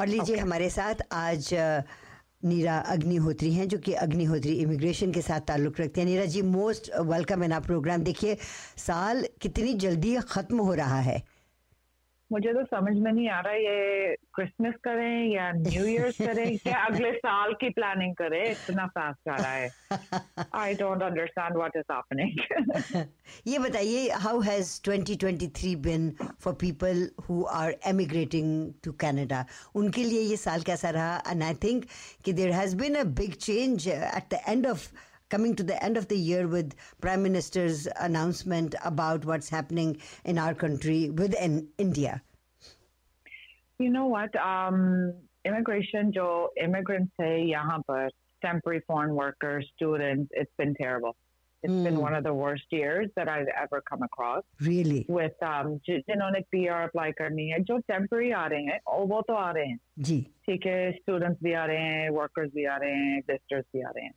और लीजिए Okay. हमारे साथ आज नीरा अग्निहोत्री हैं जो कि अग्निहोत्री इमिग्रेशन के साथ ताल्लुक रखते हैं। नीरा जी मोस्ट वेलकम इन आप प्रोग्राम। देखिए साल कितनी जल्दी खत्म हो रहा है। मुझे तो समझ में नहीं आ रहा ये क्रिसमस करें या न्यू ईयर करें या अगले साल की प्लानिंग करें इतना फास्ट जा रहा है। I don't understand what is happening ये बताइए how has 2023 been for people who are emigrating to Canada उनके लिए ये साल कैसा रहा? एंड आई थिंक कि there has been a big change at the end of coming to the end of the year with prime minister's announcement about what's happening in our country with in india you know what immigration जो immigrants है यहाँ पर temporary foreign workers, students, it's been terrible. It's been Hmm. one of the worst years that I've ever come across. really with um, जि- जिन्होंने PR apply करनी है जो temporary आ रहे हैं और वो तो आ रहे हैं ji ठीक है स्टूडेंट्स भी आ रहे हैं वर्कर्स भी आ रहे हैं विजिटर्स भी आ रहे हैं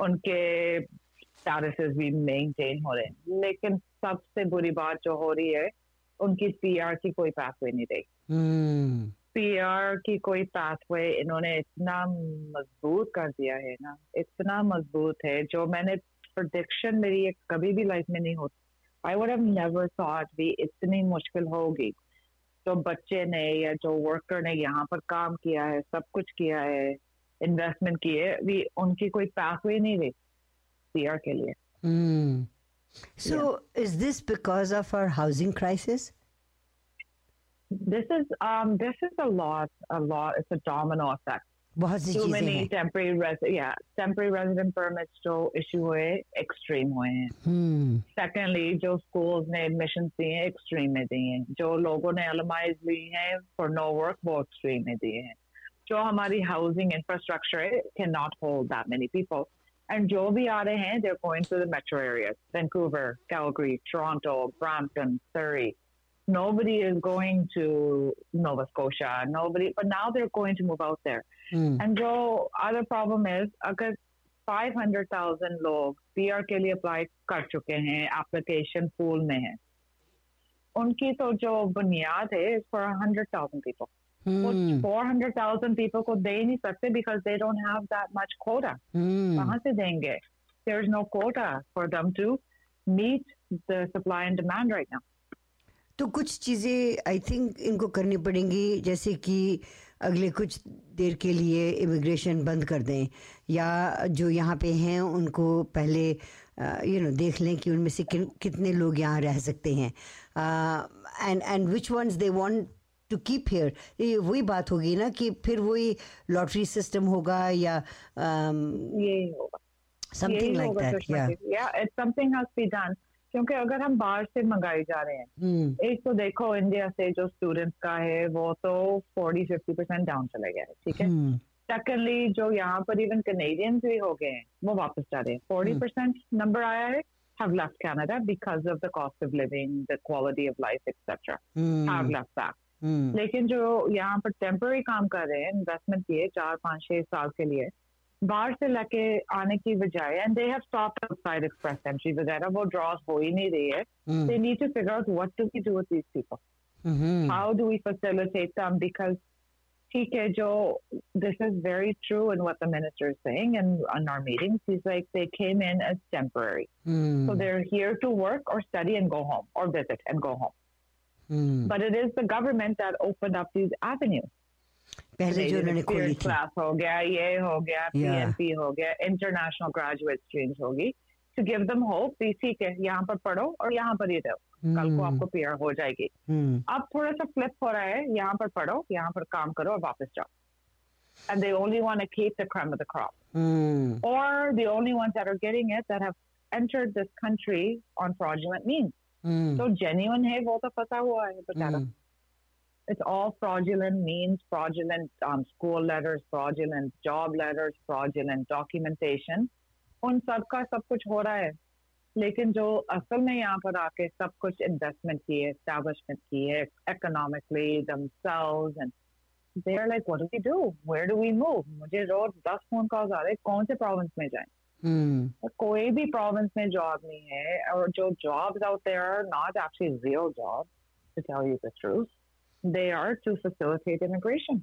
उनके स्टेटसेस भी मेंटेन हो रहे हैं। लेकिन सबसे बुरी बात जो हो रही है उनकी पीआर की कोई पाथवे नहीं रही। hmm. पीआर की कोई पाथवे इन्होंने इतना मज़बूत कर दिया है ना इतना मज़बूत है जो मैंने प्रोडिक्शन मेरी एक कभी भी लाइफ में नहीं होती I would have never thought भी इतनी मुश्किल होगी। जो बच्चे ने या जो वर्कर ने यहाँ पर काम किया है सब कुछ किया है इन्वेस्टमेंट की है भी उनकी कोई पाथवे नहीं रही पीआर के लिए Hmm. So, is this because of our housing crisis? this is um this is a lot a lot it's a domino effect बहुत सी too चीजें many हैं temporary res- yeah temporary resident permits जो issue हुए extreme हुए हैं Hmm. secondly जो schools ने admissions दिए हैं extreme में दिए हैं जो लोगों ने LMIs ली हैं for no work वो extreme में दिए हैं जो हमारी housing infrastructure है cannot hold that many people and जो भी आ रहे हैं they're going to the metro areas Vancouver Calgary Toronto Brampton Surrey nobody is going to Nova Scotia nobody but now they're going to move out there Hmm. And जो other problem is अगर 500,000 लोग PR के लिए apply कर चुके हैं application pool में है उनकी तो जो बुनियाद है इज फॉर 100,000 पीपल वो Hmm. 400,000 पीपल को दे नहीं सकते because they don't have that much quota. कहाँ से देंगे there is no quota for them to meet the supply and demand right now तो कुछ चीज़ें आई थिंक इनको करनी पड़ेंगी जैसे कि अगले कुछ देर के लिए इमिग्रेशन बंद कर दें या जो यहाँ पे हैं उनको पहले यू नो देख लें कि उनमें से किन- कितने लोग यहाँ रह सकते हैं and and which once they want to keep here ये वही बात होगी ना कि फिर वही लॉटरी सिस्टम होगा या होगा समथिंग लाइक दैट या जी। Yeah, it's something has to be done. क्योंकि अगर हम बाहर से मंगाई जा रहे हैं hmm. एक तो देखो इंडिया से जो स्टूडेंट्स का है वो तो 40 50 परसेंट डाउन चले गया है ठीक है हम्म, सेकेंडली जो यहाँ पर इवन कनेडियंस भी हो गए हैं वो वापस जा रहे हैं फोर्टी परसेंट नंबर आया है have left Canada because of the cost of living, the quality of life, etc. Have left that. हम्म, लेकिन जो यहाँ पर टेम्पररी काम कर रहे हैं इन्वेस्टमेंट किए चार पाँच छह साल के लिए बाहर से लेके आने की बजाय and they have stop outside express entry वगैरह वो ड्रॉस हो ही नहीं रही है हम्म, they need to figure out what do we do with these people hmm, how do we facilitate them because ठीक है जो this is very true in what the minister is saying and on our meetings he's like they came in as temporary hmm, so they're here to work or study and go home or visit and go home hmm. but it is the government that opened up these avenues पहले जो उन्होंने खोली Experience थी class हो गया ये हो गया Yeah. PNP हो गया international graduate streams होगी to give them hope भी ठीक है यहाँ पर पढ़ो और यहाँ पर ही रहो कल को हम्म, आपको पीआर हो जाएगी हम्म, अब थोड़ा सा फ्लिप हो रहा है यहाँ पर पढ़ो यहाँ पर काम करो और वापस जाओ and they only want to keep the creme of the crop hmm, or the only ones that are getting it that have entered this country on fraudulent means हम्म, तो जेन्यून है वो तो पता हुआ है बेचारा it's all fraudulent means fraudulent school letters fraudulent job letters fraudulent documentation उन सब का सब कुछ हो रहा है। लेकिन जो असल में यहाँ पर आके सब कुछ इन्वेस्टमेंट की है एस्टेब्लिशमेंट की है economically do we do we move मुझे रोज दस फ़ोन कॉल आ रहे कौन से प्रोविंस में जाएँ? Hmm. कोई भी प्रोविंस में जॉब नहीं है और जो jobs out there not actually real job to tell you the they are to facilitate immigration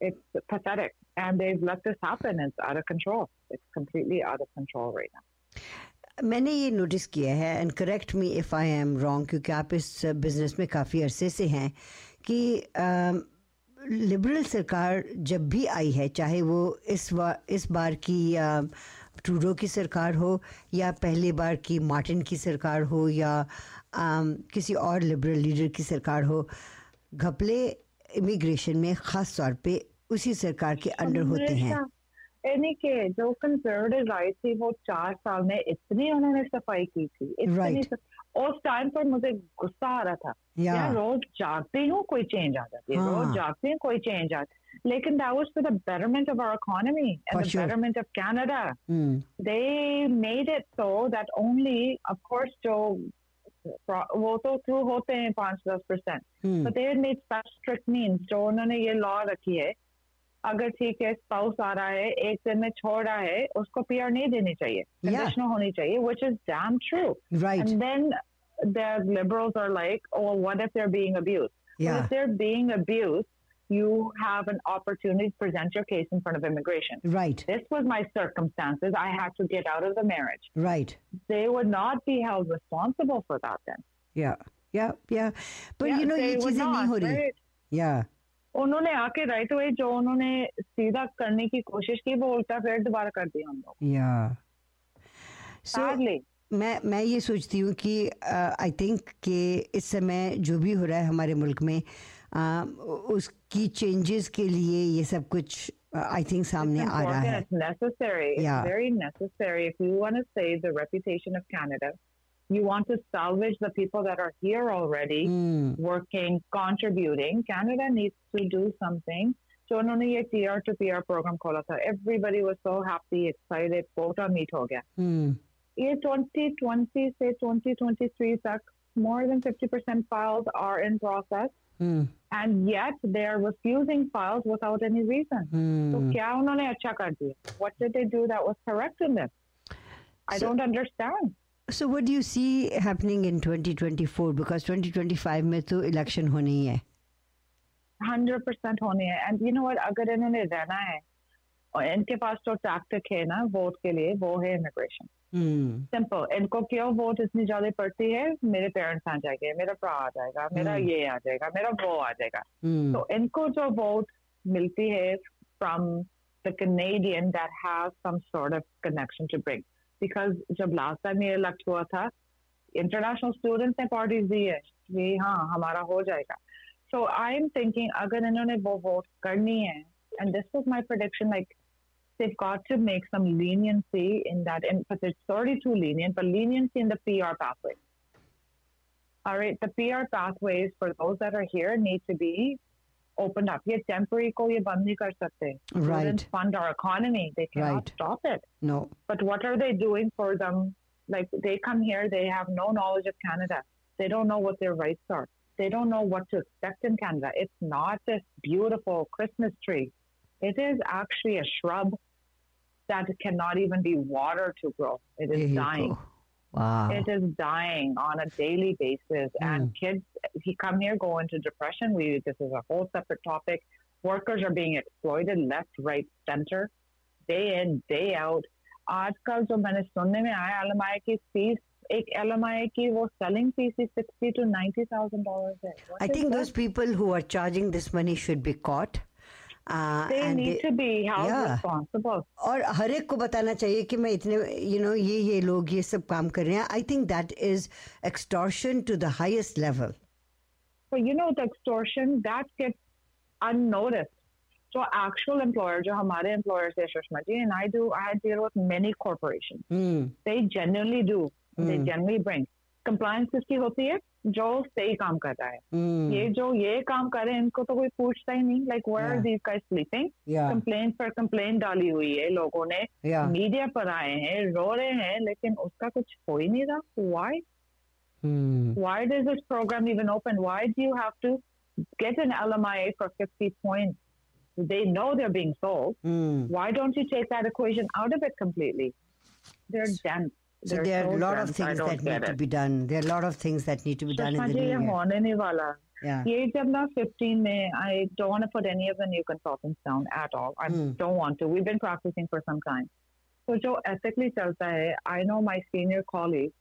it's pathetic and they let this happen it's out of control it's completely out of control right now मैंने ये notice किया है and correct me if I am wrong क्योंकि आप इस business में काफ़ी अरसे से हैं कि लिबरल सरकार जब भी आई है चाहे वो इस बार इस बार की ट्रूडो की सरकार हो या पहली बार की मार्टिन की सरकार हो या आ, किसी और लिबरल लीडर की सरकार हो घपले इमिग्रेशन में ख़ास तौर पे उसी सरकार के अंडर होते हैं यानी कि जो कंजर्वेटिव आई थी वो चार साल में इतनी उन्होंने सफ़ाई की थी इतनी right. उस टाइम पर मुझे गुस्सा आ रहा था yeah. यार रोज जागती हूँ कोई चेंज आ जाती है रोज जागती हूँ कोई चेंज आ लेकिन that was for the betterment of our economy and for the sure. betterment of Canada. Mm. They made it so that only, of course, जो वो तो थ्रू होते हैं पांच दस percent but they had made such strict means जो उन्होंने ये लॉ रखी है अगर ठीक है स्पाउस आ रहा है एक दिन में छोड़ रहा है उसको पीआर नहीं देनी चाहिए कंडीशनल yeah. होनी चाहिए which is damn true right and then the liberals are like oh what if they're being abused yeah. well, if they're being abused you have an opportunity to present your case in front of immigration. Right. This was my circumstances. I had to get out of the marriage. Right. They would not be held responsible for that then. Yeah. Yeah. Yeah. But yeah, you know, ये चीजें नहीं हो रही. Yeah. उन्होंने आके right away जो उन्होंने सीधा करने की कोशिश की वो उल्टा फिर दोबारा कर दिया हम लोग या। So, मैं मैं ये सोचती हूँ कि आई uh, थिंक कि इस समय जो भी हो रहा है हमारे मुल्क में uh, उसकी चेंजेस के लिए ये सब कुछ आई uh, थिंक सामने आ रहा है। Necessary. Yeah. it's very necessary. If you want to save the reputation of Canada you want to salvage the people that are here already mm. working, contributing. Canada needs to do something. So उन्होंने ये TR to PR programme खोला था everybody was so happy excited quota meet हो गया mm. ये 2020 से 2023 तक more than 50% files are in process mm. and yet they are refusing files without any reason. Mm. So क्या उन्होंने अच्छा कर दिया? What did they do that was correct in this? I so, don't understand. What do you see happening in 2024? Because 2025 में तो election होनी ही है. 100% होनी है. And you know what? अगर इन्होंने रहना है और इनके पास तो टैक्टिक है ना वोट के लिए वो है इमिग्रेशन सिंपल hmm. इनको क्यों वोट इतनी ज़्यादा पड़ती है मेरे पेरेंट्स आ जाएँगे मेरा भरा आ जाएगा मेरा hmm. ये आ जाएगा मेरा वो आ जाएगा hmm. तो इनको जो वोट मिलती है from the Canadian that have some sort of connection to bring because जब लास्ट टाइम ये इलेक्ट हुआ था इंटरनेशनल स्टूडेंट्स ने पार्टीज दी है कि हाँ हमारा हो जाएगा सो आई एम थिंकिंग अगर इन्होंने वो वोट करनी है and this was my prediction like they've got to make some leniency in that, and because it's already too lenient, but leniency in the PR pathway. All right, the PR pathways for those that are here need to be opened up. ये temporary को ये बंद नहीं कर सकते. Right. fund our economy. They cannot right. stop it. No. But what are they doing for them? Like they come here, they have no knowledge of Canada. They don't know what their rights are. They don't know what to expect in Canada. It's not this beautiful Christmas tree. It is actually a shrub that cannot even be watered to grow. It is dying. Go. Wow. It is dying on a daily basis. Mm. And kids, if you come here, go into depression. We this is a whole separate topic. Workers are being exploited left, right, center, day in, day out. आजकल जो मैंने सुनने में आया L की fees एक L की वो selling fees sixty two ninety thousand dollar है I think those people who are charging this money should be caught Uh, they to be held yeah. और हर एक को बताना चाहिए कि मैं इतने यू नो ये ये लोग ये सब काम कर रहे हैं I think that is extortion to the highest level So you know the extortion that gets unnoticed. So actual employer, जो हमारे employers है Sushma ji, and I do, I deal with many corporations. Mm. They genuinely do. Mm. They genuinely bring. Compliance किसकी होती है? जो सही काम कर रहा है mm. ये जो ये काम कर रहे हैं इनको तो कोई पूछता ही नहीं like where are these guys sleeping complain पर कंप्लेन डाली हुई है लोगों ने मीडिया yeah. पर आए हैं रो रहे हैं लेकिन उसका कुछ हो ही नहीं रहा why why does this program even open why do you have to get get an LMIA for 50 points. They know they're being sold. Mm. Why don't you take that equation out of it completely? They're dense. So there are a lot of things that need it. to be done. There are a lot of things that need to be done in the new year. होने नहीं वाला Yeah. ये जब ना 15 में I don't want to put any of the new consultants down at all. I Hmm. don't want to. We've been practicing for some time. So जो ethically चलता है, I know my senior colleagues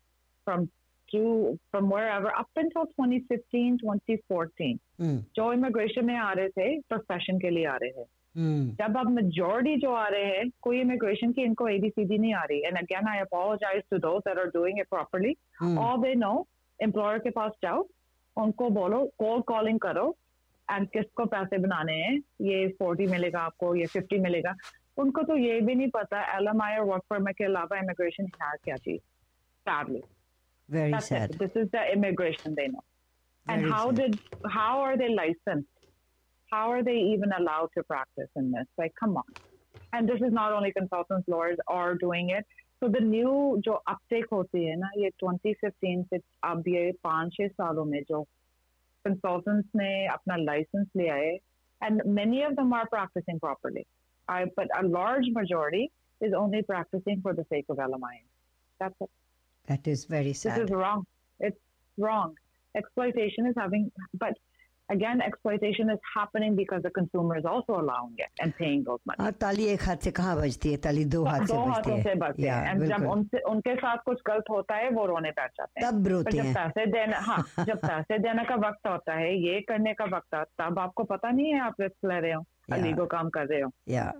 from to from wherever up until 2015, 2014, Hmm. जो immigration में आ रहे थे, profession के लिए आ रहे थे. जब आप मेजोरिटी जो आ रहे हैं कोई इमिग्रेशन की इनको एबीसीडी नहीं आ रही। And again I apologize to that are doing it properly और दे नो एम्प्लॉयर के पास जाओ उनको बोलो कॉल कॉलिंग करो एंड किसको पैसे बनाने हैं? ये फोर्टी मिलेगा आपको ये फिफ्टी मिलेगा। उनको तो ये भी नहीं पता एल एम आई और वर्क परमिट के अलावा इमिग्रेशन है क्या चीज़? Sadly very sad this is the immigration they know and how did how are they license how are they even allowed to practice in this like come on and this is not only consultants lawyers are doing it so the new जो uptake होती है ना ये 2015 से अब ये पाँच छह सालों में जो consultants ने अपना license लिया है and many of them are practicing properly I, but a large majority is only practicing for the sake of LMI that's it That is very this sad. is wrong. It's wrong. Exploitation is having, but again, exploitation is happening because the consumer is also allowing it and paying those money. हाँ ताली एक हाथ से कहाँ बजती है ताली दो हाथ से दो बजती हाथों है से बचते Yeah, हैं And जब बिल्कुल। उनसे उनके साथ कुछ गलत होता है वो रोने बैठ जाते हैं तब पर रोते जब हैं पैसे देना हाँ जब पैसे देने का वक्त होता है ये करने का वक्त आता है तब आपको पता नहीं है आप रिस्क ले रहे हो Yeah. अलीगो काम कर रहे हो या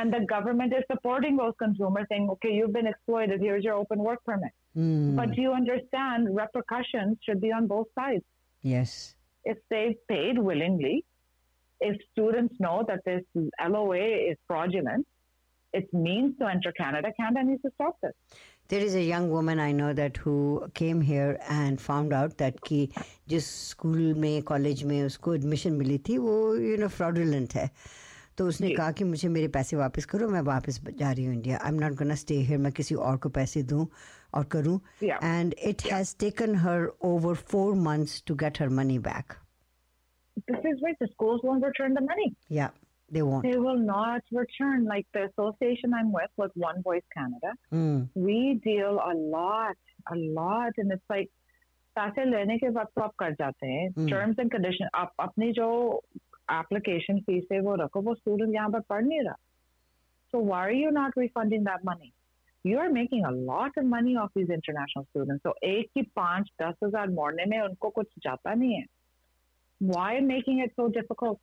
and the government is supporting those consumers saying okay you've been exploited here's your open work permit Hmm. but you understand repercussions should be on both sides yes if they've paid willingly, if students know that this LOA is fraudulent, it's means to enter Canada, Canada needs to stop this. There is a young woman I know that who came here and found out that कि जिस school में college में उसको admission मिली थी वो you know fraudulent है तो उसने जी। कहा कि मुझे मेरे पैसे वापस करो मैं वापस जा रही हूँ India I am not gonna stay here मैं किसी और को पैसे दूँ और करूँ Yeah. And it has taken her over four months to get her money back This is right. The schools won't return the money. या they want They will not return. Like the association I'm with, with One Voice Canada, we deal a lot, a lot, and it's like पैसे लेने के वक्त तो आप कर जाते हैं Hmm. टर्म्स एंड कंडीशन आप अपनी जो एप्लीकेशन फीस है वो रखो वो स्टूडेंट यहाँ पर पढ़ नहीं रहा so why are you not refunding that money you are making a lot of money off these international students so एक की पांच दस हजार मोड़ने में उनको कुछ जाता नहीं है why making it so difficult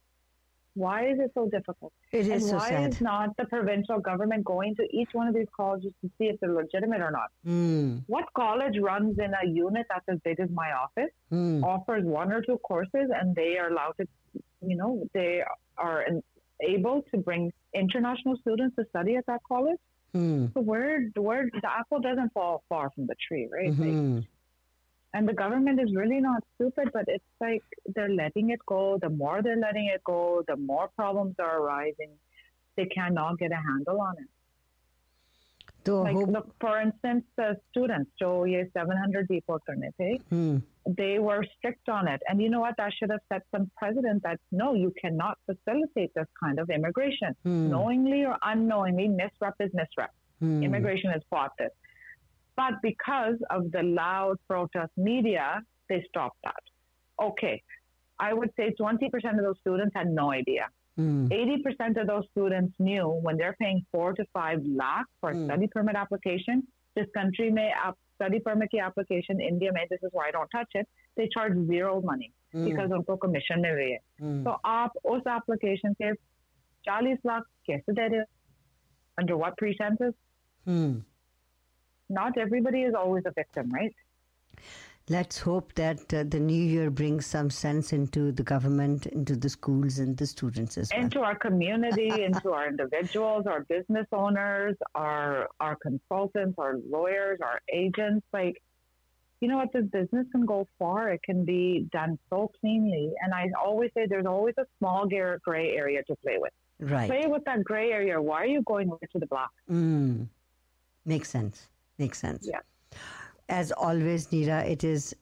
why is it so difficult it and is so why sad is not the provincial government going to each one of these colleges to see if they're legitimate or not what college runs in a unit that's as big as my office offers one or two courses and they are allowed to you know they are able to bring international students to study at that college. Hmm. So where where the apple doesn't fall far from the tree right? Like, mm-hmm. and the government is really not stupid but it's like they're letting it go. The more they're letting it go the more problems are arising. They cannot get a handle on it तो like hope look for instance the students so ये 700 deport करने थे they were strict on it. And you know what? That should have set some precedent that no, you cannot facilitate this kind of immigration. Knowingly or unknowingly, misrep is misrep. Immigration has fought this. But because of the loud protest media, they stopped that. Okay. I would say 20% of those students had no idea. 80% of those students knew when they're paying four to five lakh for a Hmm. study permit application, this country may up study permit की application India में this is why I don't touch it they charge zero money because उनको commission मिल रही है तो आप उस application के 40 लाख कैसे दे रहे हो under what pretenses not everybody is always a victim right Let's hope that uh, the new year brings some sense into the government, into the schools, and the students as well. into our community, into our individuals, our business owners, our our consultants, our lawyers, our agents. Like, you know what? This business can go far. It can be done so cleanly. And I always say there's always a small gray gray area to play with. right. Play with that gray area. Why are you going over to the black? Mm. Makes sense. Makes sense. Yeah. As always, Neera, it is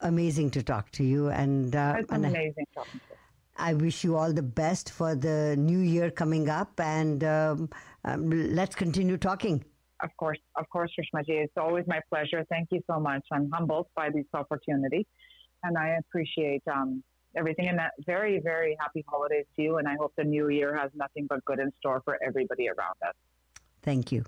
amazing to talk to you, and, uh, I- amazing talking to you. I wish you all the best for the new year coming up, and um, um, let's continue talking. Of course, of course, Rishmaji. It's always my pleasure. Thank you so much. I'm humbled by this opportunity, and I appreciate um, everything. And that very, very happy holidays to you. And I hope the new year has nothing but good in store for everybody around us. Thank you.